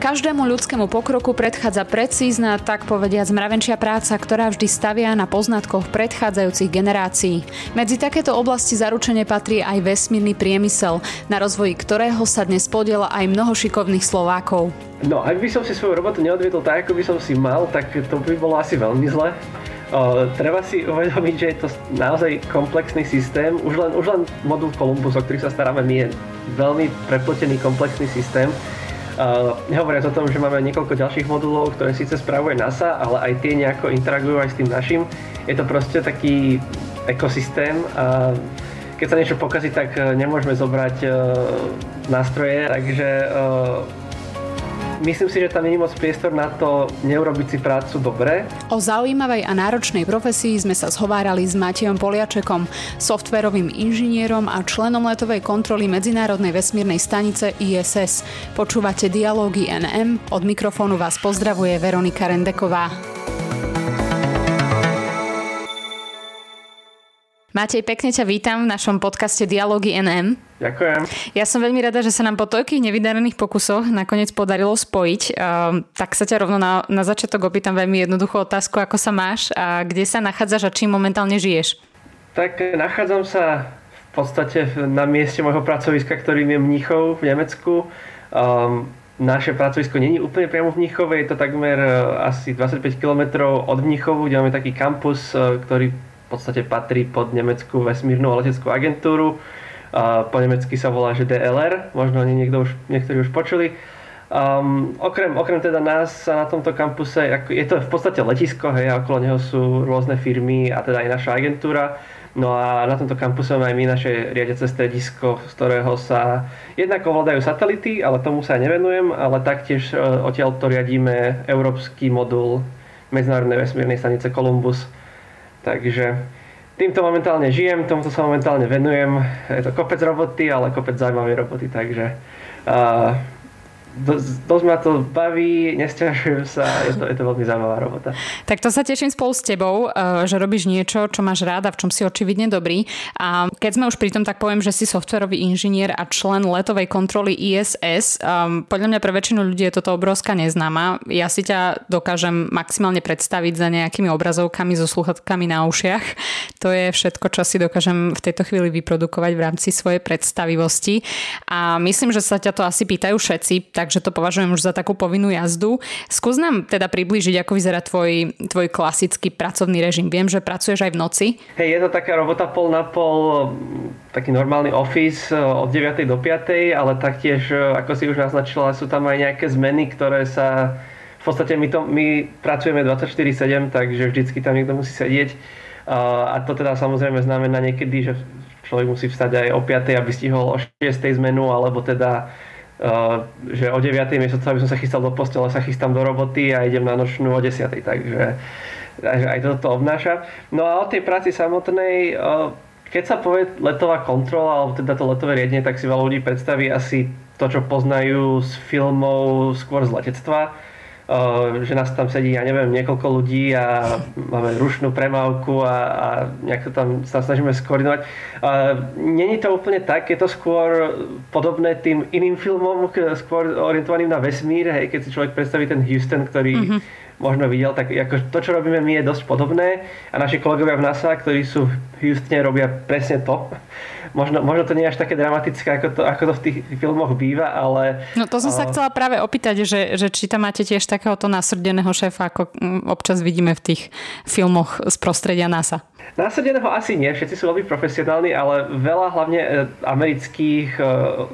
Každému ľudskému pokroku predchádza precízna, tak povediať zmravenčia práca, ktorá vždy stavia na poznatkoch predchádzajúcich generácií. Medzi takéto oblasti zaručene patrí aj vesmírny priemysel, na rozvoji ktorého sa dnes podiela aj mnoho šikovných Slovákov. No, ak by som si svoju robotu neodviedol tak, ako by som si mal, tak to by bolo asi veľmi zle. O, treba si uvedomiť, že je to naozaj komplexný systém. Už len, už len modul Columbus, o ktorý sa staráme my, je veľmi prepletený komplexný systém Uh, nehovoriac o tom, že máme niekoľko ďalších modulov, ktoré síce spravuje NASA, ale aj tie nejako interagujú aj s tým našim. Je to proste taký ekosystém a keď sa niečo pokazí, tak e, nemôžeme zobrať uh, nástroje, takže uh, myslím si, že tam nie je moc priestor na to neurobiť si prácu dobre. O zaujímavej a náročnej profesii sme sa zhovárali s Matejom Poliačekom, softverovým inžinierom a členom letovej kontroly Medzinárodnej vesmírnej stanice ISS. Počúvate dialógy NM, od mikrofónu vás pozdravuje Veronika Rendeková. Matej, pekne ťa vítam v našom podcaste Dialógy NM. Ďakujem. Ja som veľmi rada, že sa nám po toľkých nevydarených pokusoch nakoniec podarilo spojiť. Uh, tak sa ťa rovno na, na začiatok opýtam veľmi jednoduchú otázku, ako sa máš a kde sa nachádzaš a čím momentálne žiješ? Tak nachádzam sa v podstate na mieste môjho pracoviska, ktorým je Mníchov v Nemecku. Um, naše pracovisko není úplne priamo v Mníchove, je to takmer uh, asi 25 km od Mníchovu, kde máme taký kampus, uh, ktorý v podstate patrí pod nemeckú vesmírnu a leteckú agentúru. Po nemecky sa volá, že DLR, možno niekto už, niektorí už počuli. Um, okrem, okrem teda nás na tomto kampuse, je to v podstate letisko, hej, a okolo neho sú rôzne firmy a teda aj naša agentúra. No a na tomto kampuse máme aj my naše riadiace stredisko, z ktorého sa jednak ovládajú satelity, ale tomu sa aj nevenujem, ale taktiež uh, odtiaľ to riadíme európsky modul Medzinárodnej vesmírnej stanice Columbus, Takže týmto momentálne žijem, tomuto sa momentálne venujem. Je to kopec roboty, ale kopec zaujímavej roboty, takže uh, dosť ma to baví, nestiažujem sa, je to, je to veľmi zaujímavá robota. Tak to sa teším spolu s tebou, eh, že robíš niečo, čo máš rád a v čom si očividne dobrý. A keď sme už pri tom, tak poviem, že si softverový inžinier a člen letovej kontroly ISS. Um, podľa mňa pre väčšinu ľudí je toto obrovská neznáma. Ja si ťa dokážem maximálne predstaviť za nejakými obrazovkami so sluchatkami na ušiach. To je všetko, čo si dokážem v tejto chvíli vyprodukovať v rámci svojej predstavivosti. A myslím, že sa ťa to asi pýtajú všetci, takže to považujem už za takú povinnú jazdu. Skús nám teda priblížiť, ako vyzerá tvoj, tvoj klasický pracovný režim. Viem, že pracuješ aj v noci. Hej, je to taká robota pol na pol, taký normálny office eh, od 9. do 5. ale taktiež, eh, ako si už naznačila, sú tam aj nejaké zmeny, ktoré sa v podstate my, to, my pracujeme 24-7, takže vždycky tam niekto musí sedieť. A to teda samozrejme znamená niekedy, že človek musí vstať aj o 5, aby stihol o 6 zmenu, alebo teda že o 9. miesto aby som sa chystal do postele, sa chystám do roboty a idem na nočnú o 10. Takže aj toto to obnáša. No a o tej práci samotnej, uh, keď sa povie letová kontrola, alebo teda to letové riadenie, tak si veľa ľudí predstaví asi to, čo poznajú z filmov skôr z letectva že nás tam sedí, ja neviem, niekoľko ľudí a máme rušnú premávku a, a nejak to tam sa snažíme skoordinovať. Není to úplne tak, je to skôr podobné tým iným filmom, skôr orientovaným na vesmír, hej, keď si človek predstaví ten Houston, ktorý mm-hmm. možno videl, tak ako to, čo robíme my, je dosť podobné a naši kolegovia v NASA, ktorí sú v Houstone, robia presne to možno, možno to nie je až také dramatické, ako to, ako to v tých filmoch býva, ale... No to som sa chcela práve opýtať, že, že či tam máte tiež takéhoto nasrdeného šéfa, ako mm, občas vidíme v tých filmoch z prostredia NASA. Následeného asi nie, všetci sú veľmi profesionálni, ale veľa hlavne e, amerických e,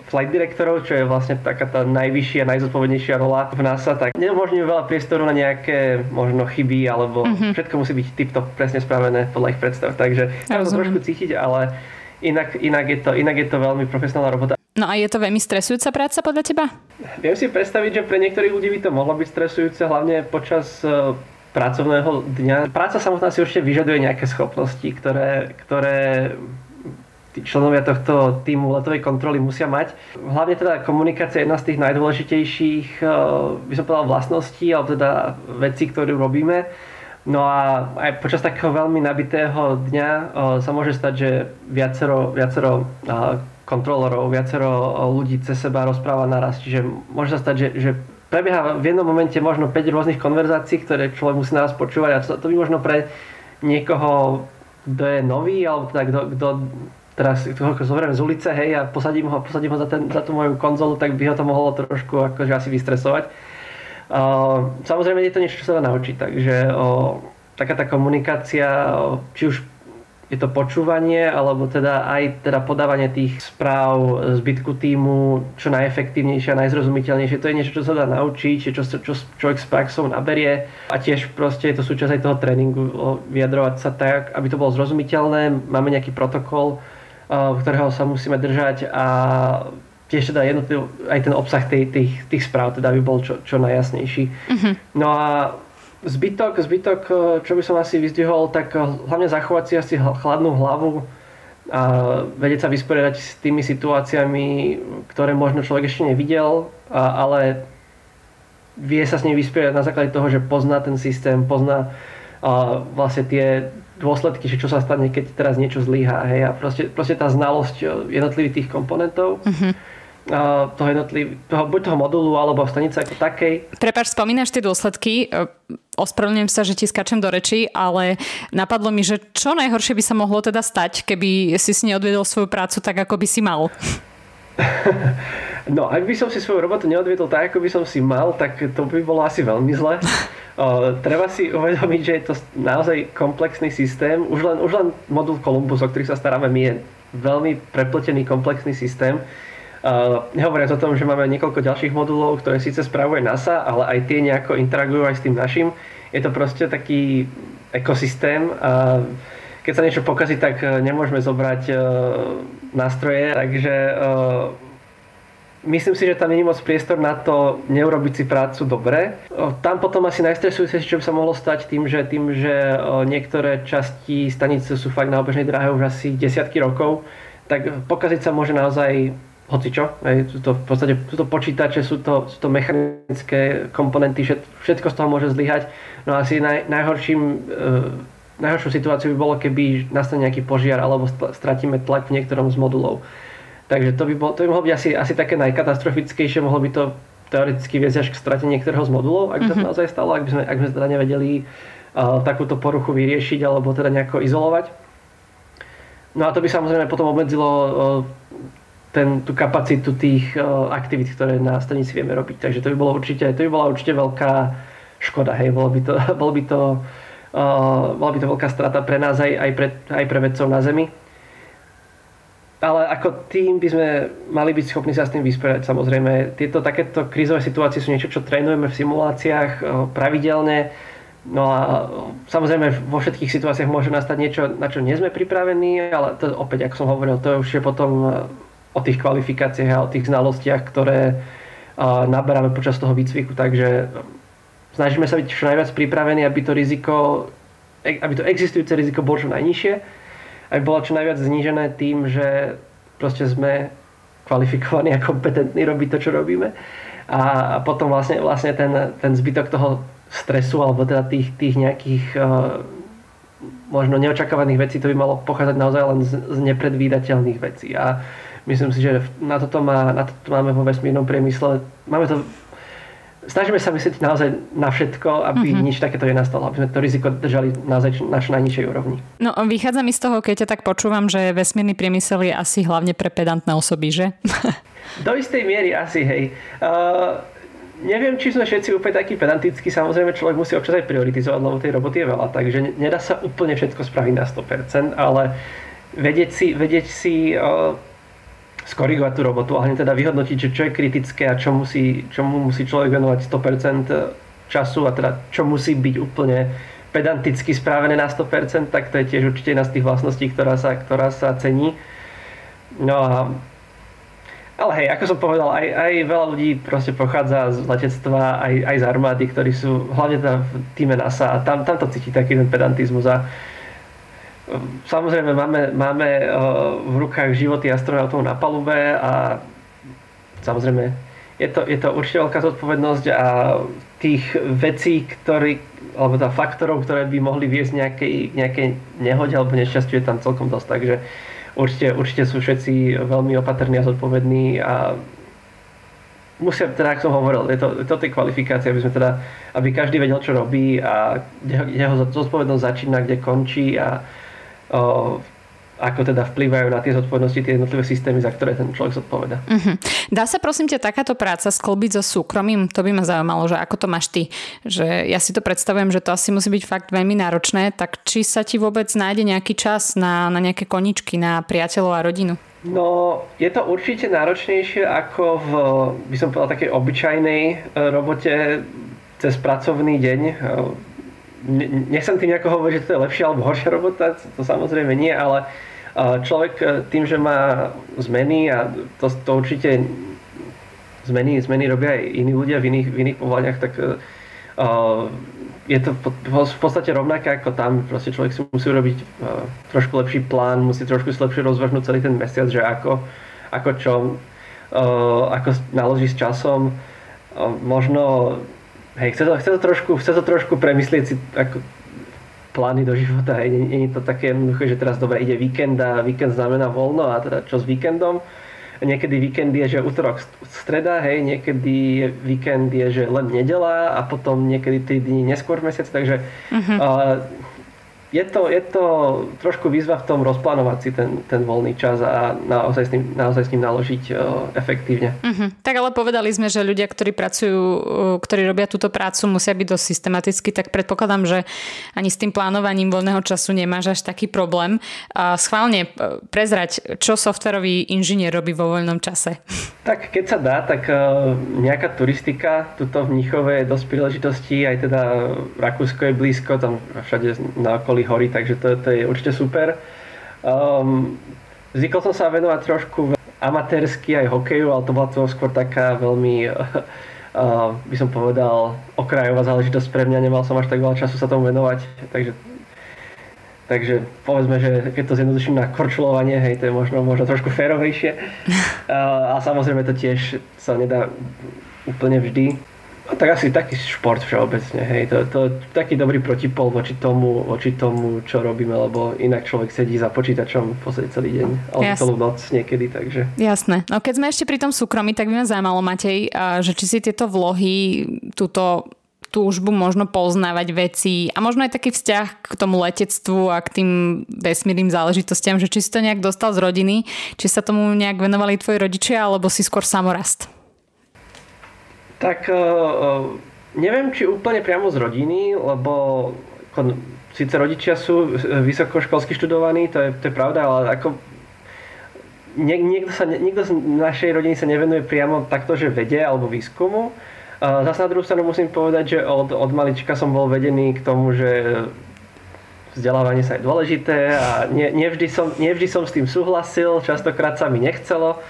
flight direktorov, čo je vlastne taká tá najvyššia, najzodpovednejšia rola v NASA, tak neumožňujú veľa priestoru na nejaké možno chyby, alebo mm-hmm. všetko musí byť tip presne spravené podľa ich predstav. Takže ja to trošku cítiť, ale inak, inak, je to, inak je to veľmi profesionálna robota. No a je to veľmi stresujúca práca podľa teba? Viem si predstaviť, že pre niektorých ľudí by to mohlo byť stresujúce, hlavne počas e, pracovného dňa. Práca samotná si určite vyžaduje nejaké schopnosti, ktoré, ktoré členovia tohto týmu letovej kontroly musia mať. Hlavne teda komunikácia je jedna z tých najdôležitejších, e, by som povedal, vlastností, alebo teda vecí, ktoré robíme No a aj počas takého veľmi nabitého dňa sa môže stať, že viacero, viacero kontrolorov, viacero ľudí cez seba rozpráva naraz. Čiže môže sa stať, že, že prebieha v jednom momente možno 5 rôznych konverzácií, ktoré človek musí naraz počúvať a to by možno pre niekoho, kto je nový, alebo teda kto, kto teraz toho zoberiem z ulice, hej, a posadím ho, posadím ho za, ten, za tú moju konzolu, tak by ho to mohlo trošku akože asi vystresovať. Samozrejme je to niečo, čo sa dá naučiť, takže uh, taká tá komunikácia, uh, či už je to počúvanie, alebo teda aj teda podávanie tých správ zbytku týmu čo najefektívnejšie a najzrozumiteľnejšie. To je niečo, čo sa dá naučiť, čo, čo človek s praxou naberie a tiež proste je to súčasť aj toho tréningu vyjadrovať sa tak, aby to bolo zrozumiteľné. Máme nejaký protokol, ktorého sa musíme držať a tiež teda jednotliv, aj ten obsah tej, tých, tých správ teda by bol čo, čo najjasnejší. Uh-huh. No a Zbytok, zbytok, eh, čo by som asi vyzdvihol, tak eh, hlavne zachovať si asi chladnú hlavu a vedieť sa vysporiadať s tými situáciami, ktoré možno človek ešte nevidel, ale vie sa s nimi vysporiadať na základe toho, že pozná ten systém, pozná vlastne tie dôsledky, že čo sa stane, keď teraz niečo zlyhá. Hej? A proste, proste tá znalosť eh, jednotlivých tých komponentov. Uh-huh toho jednotliv, toho, buď toho modulu alebo stanice ako takej. Prepač, spomínaš tie dôsledky, e, ospravedlňujem sa, že ti skačem do reči, ale napadlo mi, že čo najhoršie by sa mohlo teda stať, keby si si neodviedol svoju prácu tak, ako by si mal? No, ak by som si svoju robotu neodviedol tak, ako by som si mal, tak to by bolo asi veľmi zle. O, treba si uvedomiť, že je to naozaj komplexný systém. Už len, už len modul Columbus, o ktorý sa staráme my, je veľmi prepletený komplexný systém Uh, nehovoriac o tom, že máme niekoľko ďalších modulov, ktoré síce spravuje NASA, ale aj tie nejako interagujú aj s tým našim. Je to proste taký ekosystém a keď sa niečo pokazí, tak e, nemôžeme zobrať uh, nástroje, takže uh, myslím si, že tam nie je moc priestor na to neurobiť si prácu dobre. Tam potom asi najstresujúcejšie, čo by sa mohlo stať tým, že, tým, že niektoré časti stanice sú fakt na obežnej dráhe už asi desiatky rokov, tak pokaziť sa môže naozaj hoci čo, sú to v podstate sú to počítače, sú to, sú to mechanické komponenty, všetko z toho môže zlyhať. No asi naj, najhorším, e, najhoršiu situáciu by bolo, keby nastane nejaký požiar alebo stratíme tlak v niektorom z modulov. Takže to by, bol, to by mohlo byť asi, asi také najkatastrofickejšie, mohlo by to teoreticky viesť až k strate niektorého z modulov, ak mm-hmm. to naozaj stalo, ak by sme, ak by sme teda nevedeli uh, takúto poruchu vyriešiť alebo teda nejako izolovať. No a to by samozrejme potom obmedzilo uh, ten, tú kapacitu tých uh, aktivít, ktoré na stanici vieme robiť. Takže to by, bolo určite, to by bola určite veľká škoda. Hej. Bolo by to, bolo by to, uh, bola by to veľká strata pre nás aj, aj, pre, aj pre vedcov na Zemi. Ale ako tým by sme mali byť schopní sa s tým vysporiadať. Samozrejme, tieto takéto krízové situácie sú niečo, čo trénujeme v simuláciách uh, pravidelne. No a samozrejme vo všetkých situáciách môže nastať niečo, na čo nie sme pripravení, ale to opäť, ako som hovoril, to už je potom o tých kvalifikáciách a o tých znalostiach, ktoré naberáme počas toho výcviku. Takže snažíme sa byť čo najviac pripravení, aby to riziko, e, aby to existujúce riziko bolo čo najnižšie, aby bolo čo najviac znížené tým, že proste sme kvalifikovaní a kompetentní robiť to, čo robíme. A potom vlastne, vlastne ten, ten zbytok toho stresu alebo teda tých, tých nejakých uh, možno neočakávaných vecí, to by malo pochádzať naozaj len z, z nepredvídateľných vecí. A Myslím si, že na toto, má, na toto máme vo vesmírnom priemysle. Máme to snažíme sa myslieť naozaj na všetko, aby mm-hmm. nič takéto nenastalo, aby sme to riziko držali na čo najnižšej úrovni. No vychádza mi z toho, keď ťa tak počúvam, že vesmírny priemysel je asi hlavne pre pedantné osoby, že? Do istej miery asi, hej. Uh, neviem, či sme všetci úplne takí pedantickí, samozrejme človek musí občas aj prioritizovať, lebo tej roboty je veľa, takže nedá sa úplne všetko spraviť na 100%, ale vedieť si, vedieť si uh, skorigovať tú robotu a hlavne teda vyhodnotiť, že čo je kritické a čo musí, čomu musí človek venovať 100% času a teda čo musí byť úplne pedanticky správené na 100%, tak to je tiež určite jedna z tých vlastností, ktorá sa, ktorá sa cení. No a ale hej, ako som povedal, aj, aj veľa ľudí proste pochádza z letectva, aj, aj z armády, ktorí sú hlavne teda v týme NASA a tam, tam to cíti taký ten pedantizmus a Samozrejme máme, máme eh, v rukách životy astronautov na palube a samozrejme je to, je to určite veľká zodpovednosť a tých vecí, ktorý, alebo teda faktorov, ktoré by mohli viesť nejakej, nejakej nehode alebo nešťastiu je tam celkom dosť. Takže určite, určite sú všetci veľmi opatrní a zodpovední a musia, teda ako som hovoril, je to, je to tie kvalifikácie, aby sme teda, aby každý vedel, čo robí a jeho, jeho zodpovednosť začína, kde končí a ako teda vplyvajú na tie zodpovednosti, tie jednotlivé systémy, za ktoré ten človek zodpoveda. Uh-huh. Dá sa prosím ťa takáto práca sklbiť so súkromím? To by ma zaujímalo, že ako to máš ty. Že ja si to predstavujem, že to asi musí byť fakt veľmi náročné, tak či sa ti vôbec nájde nejaký čas na, na nejaké koničky, na priateľov a rodinu? No, je to určite náročnejšie ako v, by som povedal, takej obyčajnej e, robote cez pracovný deň. E, nechcem tým nejako hovoriť, že to je lepšia alebo horšia robota, to samozrejme nie, ale e, človek tým, že má zmeny a to, to určite zmeny, zmeny robia aj iní ľudia v iných, v iných povolaniach, tak je to v podstate rovnaké ako tam. Proste človek si musí urobiť uh, trošku lepší plán, musí trošku si lepšie rozvrhnúť celý ten mesiac, že ako, ako čo, uh, ako naloží s časom. Uh, možno, hej, chce to, chce to, trošku, chce to trošku premyslieť si ako plány do života. Hej, nie, je to také jednoduché, že teraz dobre ide víkend a víkend znamená voľno a teda čo s víkendom niekedy víkend je, že útorok, streda, hej, niekedy víkend je, že len nedela a potom niekedy 3 dní neskôr v mesiaci, takže uh-huh. uh, je to, je to trošku výzva v tom rozplánovať si ten, ten voľný čas a naozaj s ním, naozaj s ním naložiť uh, efektívne. Uh-huh. Tak ale povedali sme, že ľudia, ktorí pracujú, uh, ktorí robia túto prácu, musia byť dosť systematicky, tak predpokladám, že ani s tým plánovaním voľného času nemáš až taký problém. Uh, schválne uh, prezrať, čo softverový inžinier robí vo voľnom čase. Tak keď sa dá, tak uh, nejaká turistika, tuto v Mnichove je dosť príležitostí, aj teda Rakúsko je blízko, tam všade na okolí hory, takže to, to je určite super. Um, zvykol som sa venovať trošku amatérsky aj hokeju, ale to bola to skôr taká veľmi, uh, by som povedal, okrajová záležitosť pre mňa. Nemal som až tak veľa času sa tomu venovať, takže Takže povedzme, že keď to zjednoduším na korčulovanie, hej, to je možno, možno trošku férovejšie. A, a samozrejme to tiež sa nedá úplne vždy. No tak asi taký šport všeobecne, hej, to, to taký dobrý protipol voči tomu, voči tomu, čo robíme, lebo inak človek sedí za počítačom v podstate celý deň, alebo Jasne. celú noc niekedy, takže. Jasné. No keď sme ešte pri tom súkromí, tak by ma zaujímalo, Matej, že či si tieto vlohy, túto túžbu možno poznávať veci a možno aj taký vzťah k tomu letectvu a k tým vesmírnym záležitostiam, že či si to nejak dostal z rodiny, či sa tomu nejak venovali tvoji rodičia, alebo si skôr samorast? Tak uh, neviem, či úplne priamo z rodiny, lebo síce rodičia sú vysokoškolsky študovaní, to je, to je pravda, ale ako nie, niekto, sa, niekto z našej rodiny sa nevenuje priamo takto, že vede alebo výskumu. Zase na druhú stranu musím povedať, že od, od malička som bol vedený k tomu, že vzdelávanie sa je dôležité a nie, nevždy, som, nevždy som s tým súhlasil, častokrát sa mi nechcelo.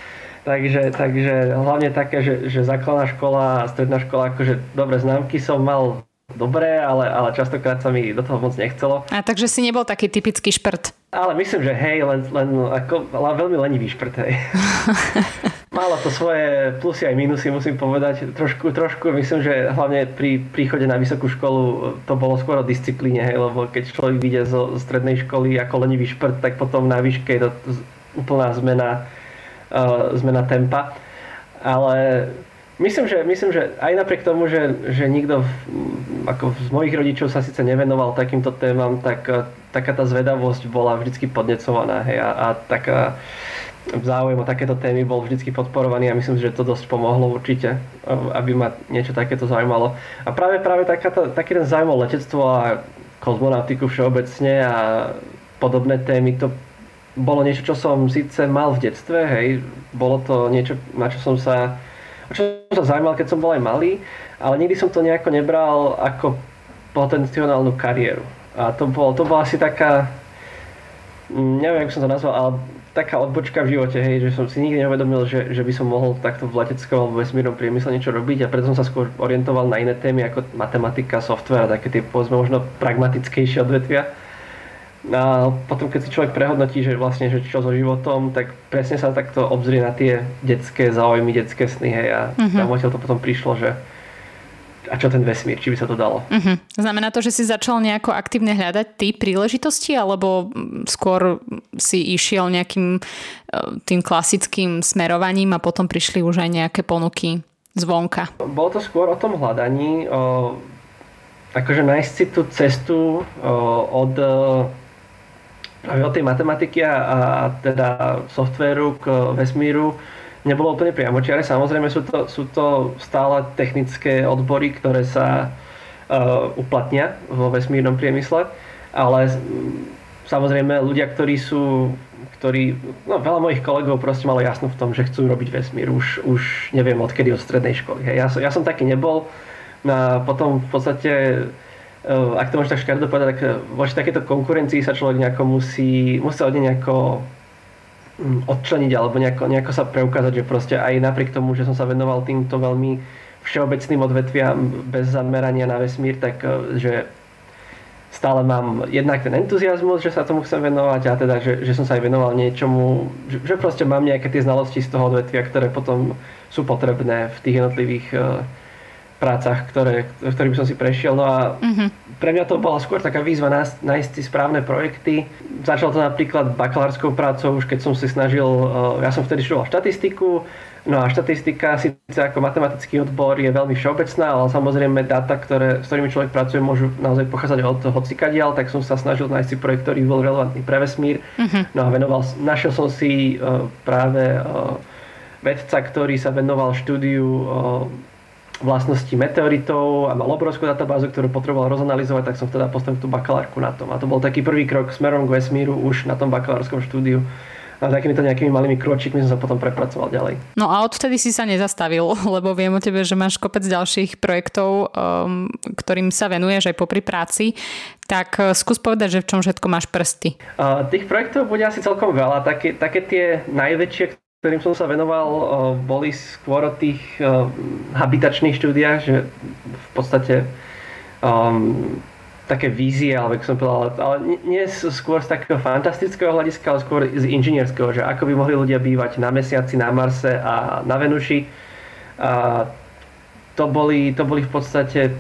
Takže, takže hlavne také, že, že základná škola a stredná škola, akože dobre známky som mal dobré, ale, ale častokrát sa mi do toho moc nechcelo. A takže si nebol taký typický šprt. Ale myslím, že hej, len, len ako, veľmi lenivý šprt, hej. Malo to svoje plusy aj minusy, musím povedať. Trošku, trošku myslím, že hlavne pri príchode na vysokú školu to bolo skôr o disciplíne, hej, lebo keď človek vyjde zo, strednej školy ako lenivý šprt, tak potom na výške je to úplná zmena uh, zmena tempa. Ale myslím, že, myslím, že aj napriek tomu, že, že nikto v, ako z mojich rodičov sa síce nevenoval takýmto témam, tak uh, taká tá zvedavosť bola vždycky podnecovaná hej, a, a taká záujem o takéto témy bol vždy podporovaný a myslím, že to dosť pomohlo určite, aby ma niečo takéto zaujímalo. A práve, práve takáto, taký ten záujem o letectvo a kozmonautiku všeobecne a podobné témy, to bolo niečo, čo som síce mal v detstve, hej, bolo to niečo, na čo som sa, čo som sa zaujímal, keď som bol aj malý, ale nikdy som to nejako nebral ako potenciálnu kariéru. A to, bolo, to bola asi taká, mm, neviem, ako som to nazval, ale taká odbočka v živote, hej, že som si nikdy neuvedomil, že, že by som mohol takto v leteckom alebo vesmírnom priemysle niečo robiť a preto som sa skôr orientoval na iné témy ako matematika, software a také tie povedzme možno pragmatickejšie odvetvia. A potom, keď si človek prehodnotí, že vlastne, že čo so životom, tak presne sa takto obzrie na tie detské záujmy, detské sny, hej, a uh-huh. tam to potom prišlo, že a čo ten vesmír, či by sa to dalo. Uh-huh. Znamená to, že si začal nejako aktívne hľadať ty príležitosti, alebo skôr si išiel nejakým e, tým klasickým smerovaním a potom prišli už aj nejaké ponuky zvonka? Bolo to skôr o tom hľadaní, o, akože nájsť si tú cestu o, od od tej matematiky a, a teda softvéru k vesmíru nebolo úplne priamočiare. Samozrejme sú to, sú to stále technické odbory, ktoré sa uh, uplatnia vo vesmírnom priemysle, ale samozrejme ľudia, ktorí sú ktorí, no veľa mojich kolegov proste malo jasno v tom, že chcú robiť vesmír už, už neviem odkedy od strednej školy. Hej. Ja, som, ja som taký nebol no a potom v podstate eh, ak to môžem tak škardo povedať, tak voči takéto konkurencii sa človek nejako musí, musí od nejako hm, odčleniť alebo nejako, nejako sa preukázať, že proste aj napriek tomu, že som sa venoval týmto veľmi všeobecným odvetviam bez zamerania na vesmír, tak eh, že stále mám jednak ten entuziasmus, že sa tomu chcem venovať a teda, že, že som sa aj venoval niečomu, že, že proste mám nejaké tie znalosti z toho odvetvia, ktoré potom sú potrebné v tých jednotlivých uh, prácach, ktoré, ktorý som si prešiel. No a mm-hmm. Pre mňa to bola skôr taká výzva nájsť, si správne projekty. Začal to napríklad bakalárskou prácou, už keď som si snažil, uh, ja som vtedy študoval štatistiku, No a štatistika síce ako matematický odbor je veľmi všeobecná, ale samozrejme dáta, ktoré, s ktorými človek pracuje, môžu naozaj pochádzať od hocikadiaľ, tak som sa snažil nájsť si projekt, ktorý bol relevantný pre vesmír. Uh-huh. No a venoval, našiel som si uh, práve uh, vedca, ktorý sa venoval štúdiu vlastnosti meteoritov a mal obrovskú databázu, ktorú potreboval rozanalizovať, tak som teda postavil tú bakalárku na tom. A to bol taký prvý krok smerom k vesmíru už na tom bakalárskom štúdiu a takýmito nejakými malými kročikmi som sa potom prepracoval ďalej. No a odvtedy si sa nezastavil, lebo viem o tebe, že máš kopec ďalších projektov, um, ktorým sa venuješ aj popri práci. Tak uh, skús povedať, že v čom všetko máš prsty. Uh, tých projektov bude asi celkom veľa. Také, také tie najväčšie, ktorým som sa venoval, boli skôr o tých habitačných štúdiách, že v podstate um, také vízie, alebo som povedal, ale nie skôr z takého fantastického hľadiska, ale skôr z inžinierského, že ako by mohli ľudia bývať na Mesiaci, na Marse a na Venuši. A to boli, to boli v podstate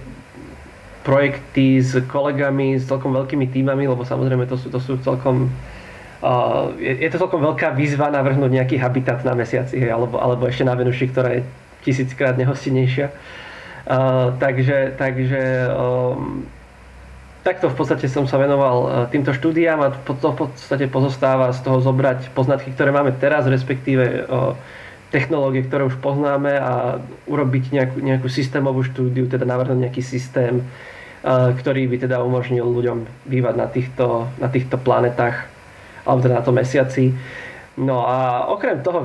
projekty s kolegami, s celkom veľkými týmami, lebo samozrejme to sú, to sú celkom uh, je, je to celkom veľká výzva navrhnúť nejaký habitat na mesiaci, alebo, alebo ešte na Venuši, ktorá je tisíckrát nehostinnejšia. Uh, takže takže um, takto v podstate som sa venoval týmto štúdiám a to v podstate pozostáva z toho zobrať poznatky, ktoré máme teraz, respektíve e, technológie, ktoré už poznáme a urobiť nejakú, nejakú systémovú štúdiu, teda navrhnúť nejaký systém, e, ktorý by teda umožnil ľuďom bývať na týchto, na týchto planetách alebo teda na tom mesiaci. No a okrem toho,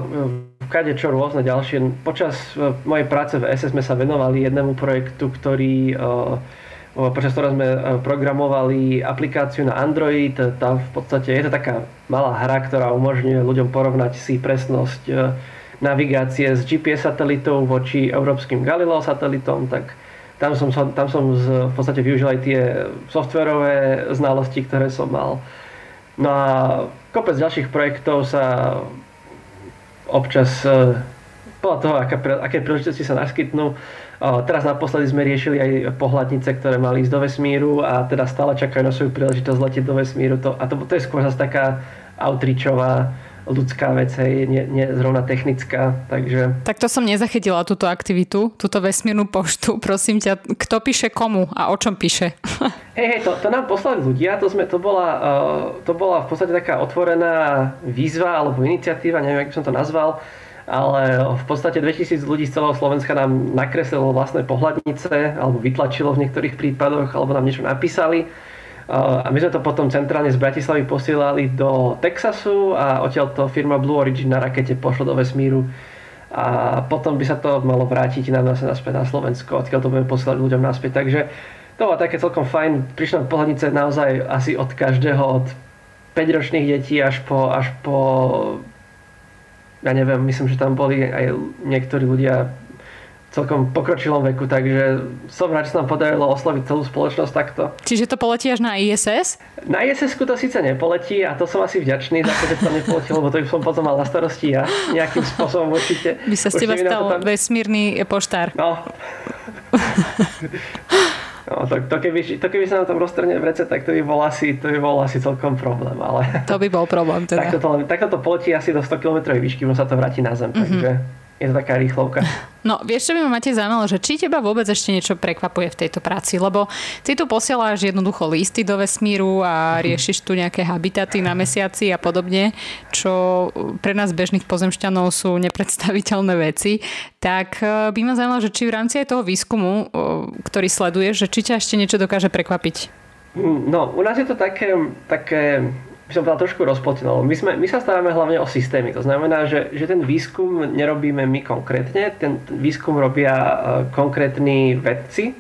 kade čo rôzne ďalšie, počas mojej práce v SS sme sa venovali jednému projektu, ktorý počas ktorého sme e, programovali aplikáciu na Android. Tá v podstate je to taká malá hra, ktorá umožňuje ľuďom porovnať si presnosť e, navigácie z GPS satelitov voči európskym Galileo satelitom, tak tam som, tam som v podstate využil aj tie softverové znalosti, ktoré som mal. No a kopec ďalších projektov sa občas e, podľa toho, aké, aké príležitosti sa naskytnú, Teraz naposledy sme riešili aj pohľadnice, ktoré mali ísť do vesmíru a teda stále čakajú na svoju príležitosť letieť do vesmíru. To, a to, to je skôr zase taká outreachová ľudská vec, hej, nie, nie zrovna technická, takže... Tak to som nezachytila túto aktivitu, túto vesmírnu poštu, prosím ťa, kto píše komu a o čom píše? Hej, hej, to, to nám poslali ľudia, to, sme, to, bola, uh, to bola v podstate taká otvorená výzva alebo iniciatíva, neviem, ako som to nazval, ale v podstate 2000 ľudí z celého Slovenska nám nakreslilo vlastné pohľadnice alebo vytlačilo v niektorých prípadoch alebo nám niečo napísali. A my sme to potom centrálne z Bratislavy posielali do Texasu a odtiaľ to firma Blue Origin na rakete pošlo do vesmíru a potom by sa to malo vrátiť nám zase naspäť na Slovensko, odkiaľ to budeme posielať ľuďom naspäť. Takže to bolo také celkom fajn. Prišli pohľadnice naozaj asi od každého, od 5-ročných detí až po, až po ja neviem, myslím, že tam boli aj niektorí ľudia celkom pokročilom veku, takže som rád, že sa nám podarilo osloviť celú spoločnosť takto. Čiže to poletí až na ISS? Na ISS to síce nepoletí a to som asi vďačný za to, že to nepoletí, lebo to by som potom mal na starosti ja nejakým spôsobom určite. By sa ste stal tam... vesmírny poštár. No. No, to, to, keby, to keby sa na tom roztrne v rece, tak to by bol asi, to by bol asi celkom problém. Ale... To by bol problém teda. takto, to, takto to poletí asi do 100 km výšky, možno sa to vráti na Zem. Mm-hmm. Takže je to taká rýchlovka. No, vieš, čo by ma máte zaujímalo, že či teba vôbec ešte niečo prekvapuje v tejto práci, lebo ty tu posielaš jednoducho listy do vesmíru a mhm. riešiš tu nejaké habitaty na mesiaci a podobne, čo pre nás bežných pozemšťanov sú nepredstaviteľné veci, tak e, by ma zaujímalo, že či v rámci aj toho výskumu, ktorý sleduješ, že či ťa ešte niečo dokáže prekvapiť. Mm, no, u nás je to také, také by som povedal, trošku rozpotilo. My, sme, my sa staráme hlavne o systémy. To znamená, že, že ten výskum nerobíme my konkrétne, ten, ten výskum robia uh, konkrétni vedci.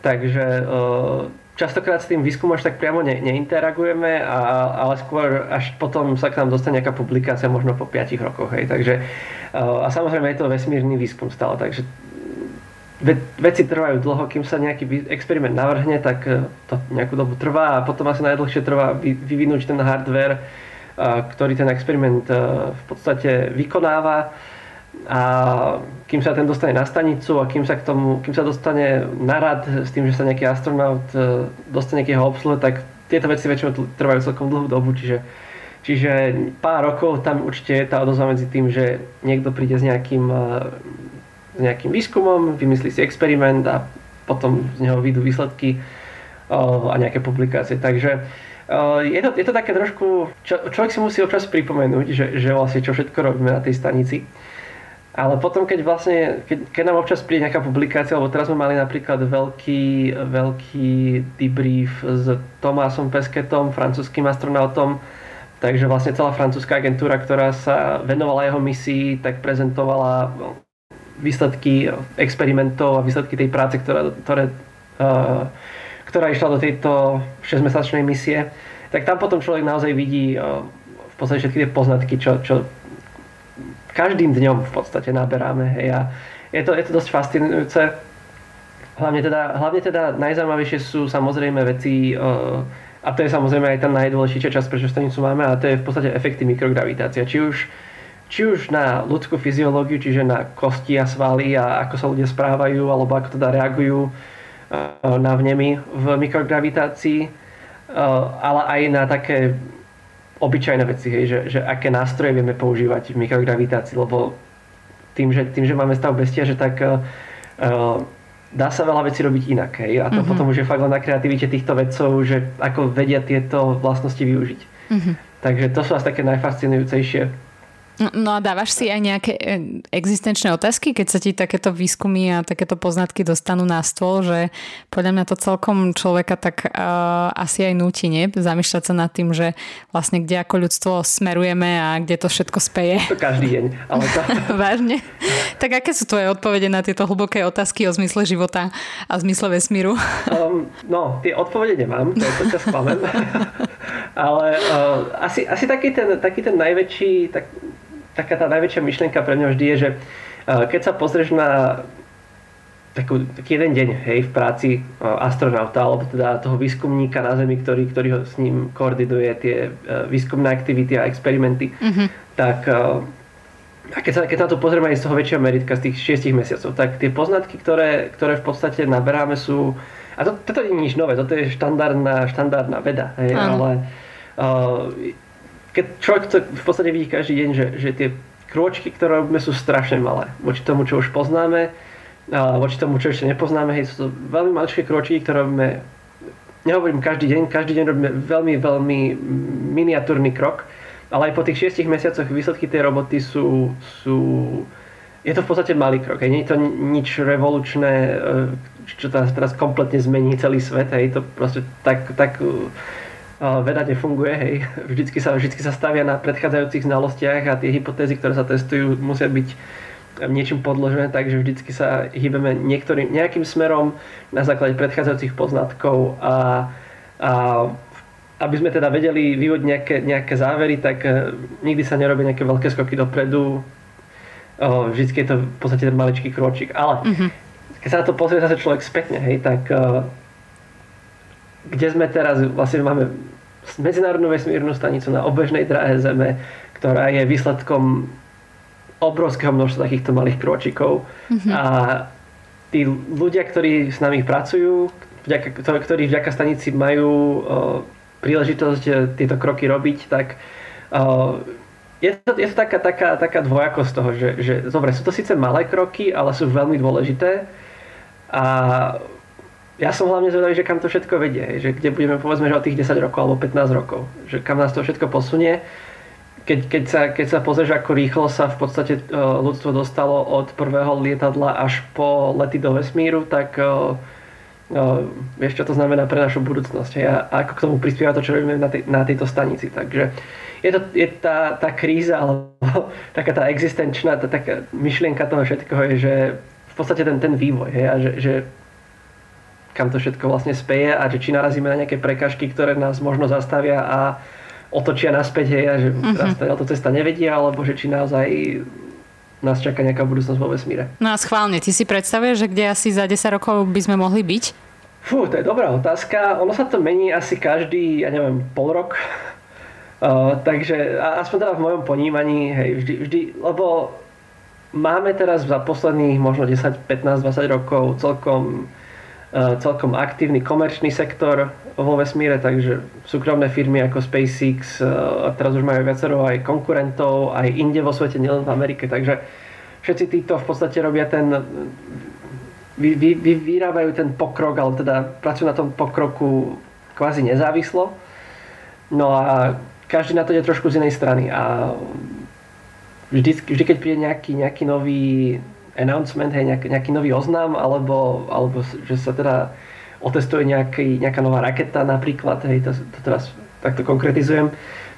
Takže uh, častokrát s tým výskumom až tak priamo ne, neinteragujeme, a, ale skôr až potom sa k nám dostane nejaká publikácia možno po 5 rokoch. Hej. Takže, uh, a samozrejme je to vesmírny výskum stále, takže veci trvajú dlho, kým sa nejaký experiment navrhne, tak e, to nejakú dobu trvá a potom asi najdlhšie trvá vyvinúť ten hardware, e, ktorý ten experiment e, v podstate vykonáva. A kým sa ten dostane na stanicu a kým sa, k tomu, kým sa dostane na rad s tým, že sa nejaký astronaut dostane k jeho obsluhe, tak tieto veci väčšinou trvajú celkom dlhú dobu, čiže, čiže pár rokov tam určite je tá odozva medzi tým, že niekto príde s nejakým s nejakým výskumom, vymyslí si experiment a potom z neho vyjdú výsledky a nejaké publikácie. Takže je to, je to také trošku, čo, človek si musí občas pripomenúť, že, že vlastne čo všetko robíme na tej stanici. Ale potom, keď vlastne, keď, keď nám občas príde nejaká publikácia, lebo teraz sme mali napríklad veľký, veľký debrief s Tomásom Pesketom, francúzským astronautom, takže vlastne celá francúzska agentúra, ktorá sa venovala jeho misii, tak prezentovala výsledky experimentov a výsledky tej práce, ktorá, ktoré, uh, ktorá išla do tejto 6-mesačnej misie, tak tam potom človek naozaj vidí uh, v podstate všetky tie poznatky, čo, čo každým dňom v podstate naberáme. Hej, a je to, je to dosť fascinujúce. Hlavne teda, hlavne teda najzaujímavejšie sú samozrejme veci, uh, a to je samozrejme aj tá najdôležitejšia časť, prečo stanicu máme, a to je v podstate efekty mikrogravitácia. Či už či už na ľudskú fyziológiu, čiže na kosti a svaly a ako sa ľudia správajú alebo ako teda reagujú eh, na vnemy v mikrogravitácii, eh, ale aj na také obyčajné veci, hej, že, že aké nástroje vieme používať v mikrogravitácii, lebo tým, že, tým, že máme stav bestia, že tak uh, dá sa veľa vecí robiť inak. Hej, a to mm-hmm. potom už je fakt len na kreativite týchto vedcov, že ako vedia tieto vlastnosti využiť. Mm-hmm. Takže to sú asi také najfascinujúcejšie No a dávaš si aj nejaké e, existenčné otázky, keď sa ti takéto výskumy a takéto poznatky dostanú na stôl, že podľa mňa to celkom človeka tak uh, asi aj núti, nie? Zamýšľať sa nad tým, že vlastne kde ako ľudstvo smerujeme a kde to všetko speje. To každý deň. Ale to... Vážne? Tak aké sú tvoje odpovede na tieto hlboké otázky o zmysle života a zmysle vesmíru? Um, no, tie odpovede nemám, to to, čo spamem. ale uh, asi, asi taký, ten, taký ten najväčší, tak, taká tá najväčšia myšlienka pre mňa vždy je, že eh, keď sa pozrieš na takú, taký jeden deň hej, v práci eh, astronauta alebo teda toho výskumníka na Zemi, ktorý, ktorý ho s ním koordinuje tie eh, výskumné aktivity a experimenty, mm-hmm. tak a keď sa, keď sa na to pozrieme aj z toho väčšieho meritka, z tých 6 mesiacov, tak tie poznatky, ktoré, ktoré v podstate naberáme sú, a to, toto nie je nič nové, toto je štandardná, štandardná veda, hej, ale uh, keď človek to v podstate vidí každý deň, že, že tie krôčky, ktoré robíme, sú strašne malé. Voči tomu, čo už poznáme, a voči tomu, čo ešte nepoznáme, hej, sú to veľmi maličké kročky, ktoré robíme, nehovorím každý deň, každý deň robíme veľmi, veľmi miniatúrny krok, ale aj po tých 6 mesiacoch výsledky tej roboty sú, sú je to v podstate malý krok, hej. nie je to nič revolučné, e, čo teraz, teraz kompletne zmení celý svet, hej. to proste tak, tak veda nefunguje, hej. Vždycky sa, vždycky sa stavia na predchádzajúcich znalostiach a tie hypotézy, ktoré sa testujú, musia byť niečím podložené, takže vždycky sa hýbeme niektorým, nejakým smerom na základe predchádzajúcich poznatkov a, a aby sme teda vedeli vyvodiť nejaké, nejaké závery, tak e, nikdy sa nerobí nejaké veľké skoky dopredu. Vždycky je to v podstate ten maličký kročík. Ale mm-hmm. keď sa na to pozrie zase človek spätne, hej, tak uh, kde sme teraz, vlastne máme medzinárodnú vesmírnu stanicu na obežnej dráhe Zeme, ktorá je výsledkom obrovského množstva takýchto malých kročikov. Mm-hmm. A tí ľudia, ktorí s nami pracujú, vďaka, ktorí vďaka stanici majú o, príležitosť e, tieto kroky robiť, tak o, je to, je to taká, taká, taká dvojakosť toho, že, že dobre, sú to síce malé kroky, ale sú veľmi dôležité a ja som hlavne zvedavý, že kam to všetko vedie, že kde budeme povedzme, že o tých 10 rokov alebo 15 rokov, že kam nás to všetko posunie. Keď, keď, sa, keď sa pozrieš, ako rýchlo sa v podstate uh, ľudstvo dostalo od prvého lietadla až po lety do vesmíru, tak uh, vieš, čo to znamená pre našu budúcnosť a, ako k tomu prispieva to, čo robíme na, tej, na tejto stanici. Takže je, to, je tá, tá kríza, alebo taká tá existenčná, tá taká myšlienka toho všetkoho je, že v podstate ten, ten vývoj, hej, a že, že kam to všetko vlastne speje a že či narazíme na nejaké prekažky, ktoré nás možno zastavia a otočia naspäť, hej, a že uh-huh. teraz to cesta nevedia, alebo že či naozaj nás čaká nejaká budúcnosť vo vesmíre. No a schválne, ty si predstavuješ, že kde asi za 10 rokov by sme mohli byť? Fú, to je dobrá otázka. Ono sa to mení asi každý, ja neviem, pol rok. Uh, takže aspoň teda v mojom ponímaní, hej, vždy, vždy, lebo máme teraz za posledných možno 10, 15, 20 rokov celkom celkom aktívny komerčný sektor vo vesmíre, takže súkromné firmy ako SpaceX eh, teraz už majú viacero aj konkurentov, aj inde vo svete, nielen v Amerike, takže všetci títo v podstate robia ten vy, vy, vy, vyrábajú ten pokrok, ale teda pracujú na tom pokroku kvázi nezávislo. No a každý na to ide trošku z inej strany a vždy, vždy keď príde nejaký, nejaký nový announcement, hej, nejaký, nejaký nový oznam, alebo, alebo že sa teda otestuje nejaký, nejaká nová raketa napríklad, hej, to, to teraz takto konkretizujem,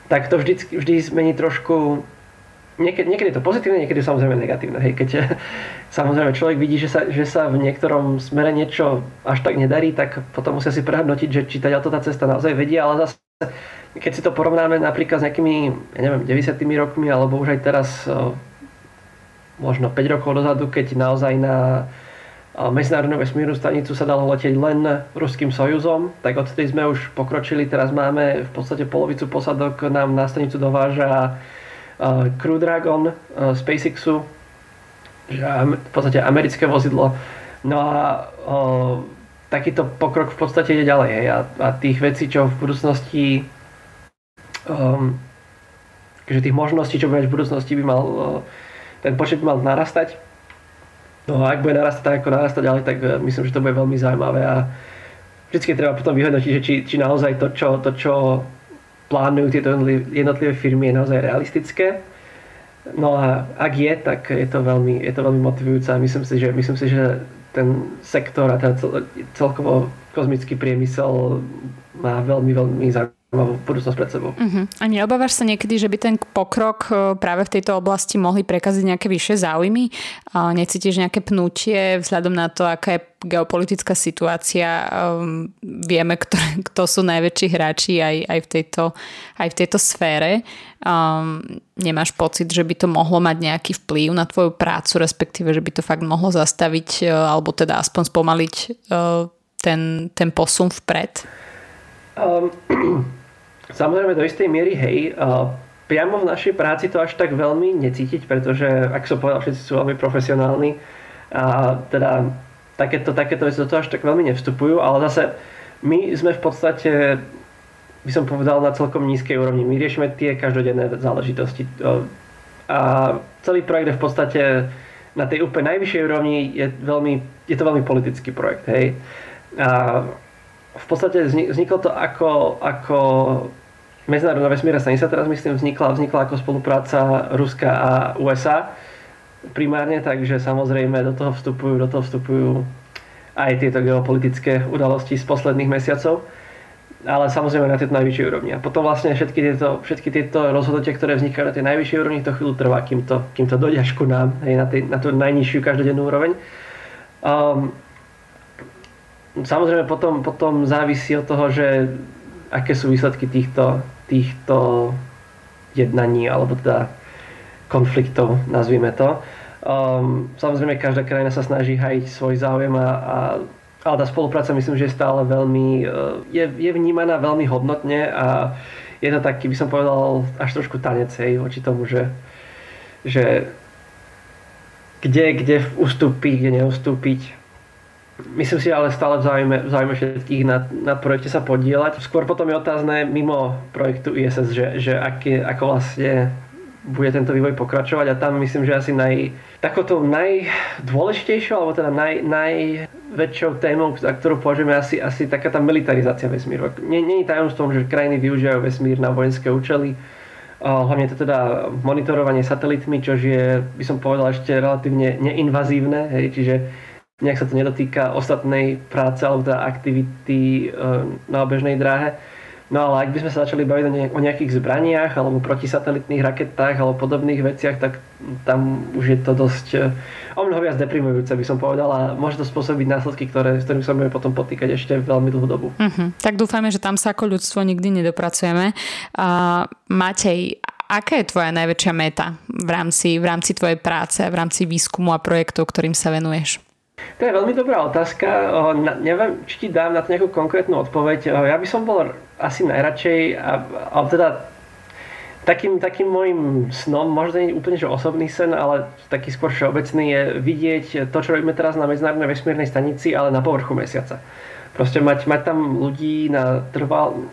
tak to vždy, vždy zmení trošku niekedy, niekedy je to pozitívne, niekedy je samozrejme negatívne. Hej, keď samozrejme človek vidí, že sa, že sa v niektorom smere niečo až tak nedarí, tak potom musia si prehodnotiť, že či tá cesta naozaj vedie, ale zase keď si to porovnáme napríklad s nejakými, ja neviem, 90. rokmi, alebo už aj teraz možno 5 rokov dozadu, keď naozaj na medzinárodnú vesmírnu stanicu sa dalo letieť len ruským sojuzom, tak odtedy sme už pokročili, teraz máme v podstate polovicu posadok nám na stanicu dováža Crew Dragon SpaceXu, že v podstate americké vozidlo. No a o, takýto pokrok v podstate ide ďalej. Hej. A, a tých vecí, čo v budúcnosti um, že tých možností, čo bude v budúcnosti by mal ten počet mal narastať. No a ak bude narastať tak, ako narastať ďalej, tak eh, myslím, že to bude veľmi zaujímavé a vždy treba potom vyhodnotiť, či, či naozaj to čo, to, čo plánujú tieto jednotlivé firmy, je naozaj realistické. No a ak je, tak je to veľmi, je to veľmi motivujúce a myslím si, že, myslím si, že ten sektor a ten celkovo kozmický priemysel má veľmi, veľmi zaujímavý budúcnosť pred sebou. Uh-huh. A neobávaš sa niekedy, že by ten pokrok e, práve v tejto oblasti mohli prekaziť nejaké vyššie záujmy? A necítiš nejaké pnutie vzhľadom na to, aká je geopolitická situácia? Um, vieme, kto, kto sú najväčší hráči aj, aj, v, tejto, aj v tejto sfére. Um, nemáš pocit, že by to mohlo mať nejaký vplyv na tvoju prácu, respektíve, že by to fakt mohlo zastaviť uh, alebo teda aspoň spomaliť uh, ten, ten posun vpred? Um, Samozrejme do istej miery hej. Priamo v našej práci to až tak veľmi necítiť, pretože, ak som povedal, všetci sú veľmi profesionálni a teda takéto, takéto veci do toho až tak veľmi nevstupujú, ale zase my sme v podstate by som povedal na celkom nízkej úrovni. My riešime tie každodenné záležitosti. A celý projekt je v podstate na tej úplne najvyššej úrovni je, veľmi, je to veľmi politický projekt. Hej. A v podstate vzniklo to ako, ako Medzinárodná vesmírna stanica teraz myslím vznikla, vznikla ako spolupráca Ruska a USA primárne, takže samozrejme do toho vstupujú, do toho vstupujú aj tieto geopolitické udalosti z posledných mesiacov, ale samozrejme na tieto najvyššej úrovni. A potom vlastne všetky tieto, všetky tieto rozhodnutia, ktoré vznikajú na tej najvyššej úrovni, to chvíľu trvá, kým to, kým to dojde až ku nám, hej, na, tej, na tú najnižšiu každodennú úroveň. Um, samozrejme potom, potom závisí od toho, že aké sú výsledky týchto, týchto jednaní alebo teda konfliktov, nazvime to. Um, samozrejme, každá krajina sa snaží hajiť svoj záujem a, a ale tá spolupráca myslím, že je stále veľmi, uh, je, je vnímaná veľmi hodnotne a je to taký, by som povedal, až trošku tanec hej, voči tomu, že, že kde, kde ustúpiť, kde neustúpiť Myslím si ale stále v záujme, všetkých na, na projekte sa podielať. Skôr potom je otázne mimo projektu ISS, že, že aký, ako vlastne bude tento vývoj pokračovať a tam myslím, že asi naj, takoto najdôležitejšou alebo teda naj, najväčšou témou, za ktorú považujeme asi, asi taká tá militarizácia vesmíru. Je tajomstvom, že krajiny využívajú vesmír na vojenské účely, hlavne to teda monitorovanie satelitmi, čo je, by som povedal, ešte relatívne neinvazívne, hej, čiže nejak sa to nedotýka ostatnej práce alebo teda aktivity e, na obežnej dráhe. No ale ak by sme sa začali baviť o nejakých zbraniach alebo protisatelitných raketách alebo podobných veciach, tak tam už je to dosť eh, o mnoho viac deprimujúce, by som povedal a môže to spôsobiť následky, ktoré, s ktorými sa budeme potom potýkať ešte veľmi dlhú dobu. Uh-huh. Tak dúfajme, že tam sa ako ľudstvo nikdy nedopracujeme. Uh, Matej, aká je tvoja najväčšia meta v rámci, v rámci tvojej práce, v rámci výskumu a projektov, ktorým sa venuješ? To je veľmi dobrá otázka. Neviem, či ti dám na to nejakú konkrétnu odpoveď. Ja by som bol asi najradšej, ale teda takým, takým môjim snom, možno nie úplne že osobný sen, ale taký skôr všeobecný je vidieť to, čo robíme teraz na Medzinárodnej vesmírnej stanici, ale na povrchu mesiaca. Proste mať, mať tam ľudí na trval,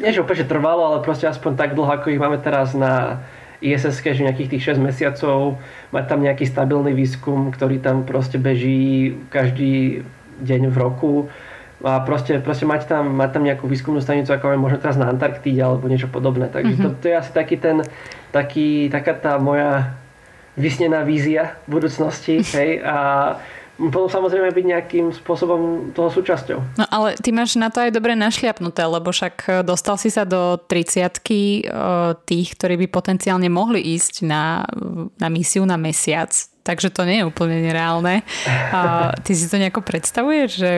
nie že úplne že trvalo, ale proste aspoň tak dlho, ako ich máme teraz na ISS, že nejakých tých 6 mesiacov, mať tam nejaký stabilný výskum, ktorý tam proste beží každý deň v roku a proste, proste mať, tam, mať tam nejakú výskumnú stanicu, ako je možno teraz na Antarktíde alebo niečo podobné. Takže mm-hmm. to, to je asi taký ten, taký, taká tá moja vysnená vízia budúcnosti. Hej? A potom samozrejme byť nejakým spôsobom toho súčasťou. No ale ty máš na to aj dobre našliapnuté, lebo však e, dostal si sa do 30 e, tých, ktorí by potenciálne mohli ísť na, na misiu na mesiac. Takže to nie je úplne nereálne. A ty si to nejako predstavuješ, že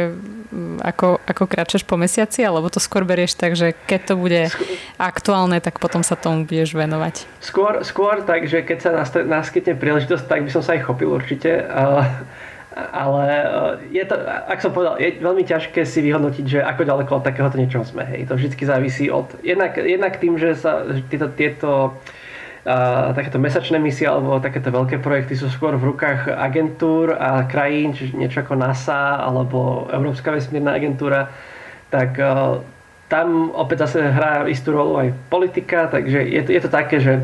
ako, ako kráčaš po mesiaci, alebo to skôr berieš tak, že keď to bude aktuálne, tak potom sa tomu budeš venovať? Skôr, skôr tak, že keď sa naskytne príležitosť, tak by som sa aj chopil určite. Ale je to, ak som povedal, je veľmi ťažké si vyhodnotiť, že ako ďaleko od takéhoto niečoho sme. Hej. To vždy závisí od... Jednak, jednak tým, že sa tieto, tieto a takéto mesačné misie alebo takéto veľké projekty sú skôr v rukách agentúr a krajín, čiže niečo ako NASA alebo Európska vesmírna agentúra, tak uh, tam opäť zase hrá istú rolu aj politika, takže je to, je to také, že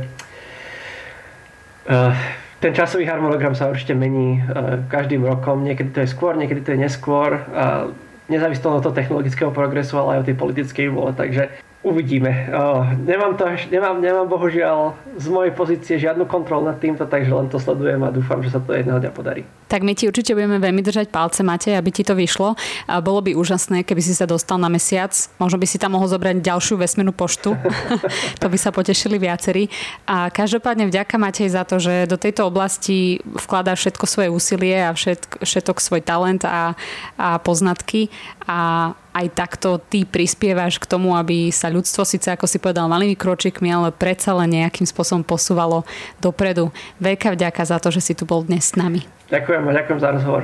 uh, ten časový harmonogram sa určite mení uh, každým rokom, niekedy to je skôr, niekedy to je neskôr, uh, nezávislo od toho technologického progresu, ale aj od tej politickej vôle, takže Uvidíme. Uh, nemám, to, nemám, nemám bohužiaľ z mojej pozície žiadnu kontrolu nad týmto, takže len to sledujem a dúfam, že sa to jedného dňa podarí. Tak my ti určite budeme veľmi držať palce, Matej, aby ti to vyšlo. A bolo by úžasné, keby si sa dostal na mesiac. Možno by si tam mohol zobrať ďalšiu vesmírnu poštu. to by sa potešili viacerí. A každopádne vďaka Matej za to, že do tejto oblasti vkladá všetko svoje úsilie a všetko, všetok svoj talent a, a poznatky. A aj takto ty prispievaš k tomu, aby sa ľudstvo síce, ako si povedal, malými kročikmi, ale predsa len nejakým spôsobom posúvalo dopredu. Veľká vďaka za to, že si tu bol dnes s nami. Ďakujem a ďakujem za rozhovor.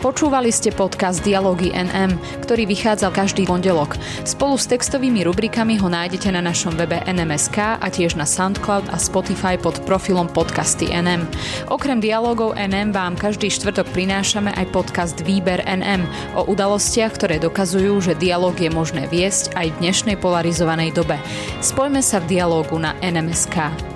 Počúvali ste podcast Dialógy NM, ktorý vychádza každý pondelok. Spolu s textovými rubrikami ho nájdete na našom webe NMSK a tiež na SoundCloud a Spotify pod profilom podcasty NM. Okrem dialogov NM vám každý štvrtok prinášame aj podcast Výber NM o udalostiach, ktoré dokazujú, že dialog je možné viesť aj v dnešnej polarizovanej dobe. Spojme sa v dialógu na NMSK.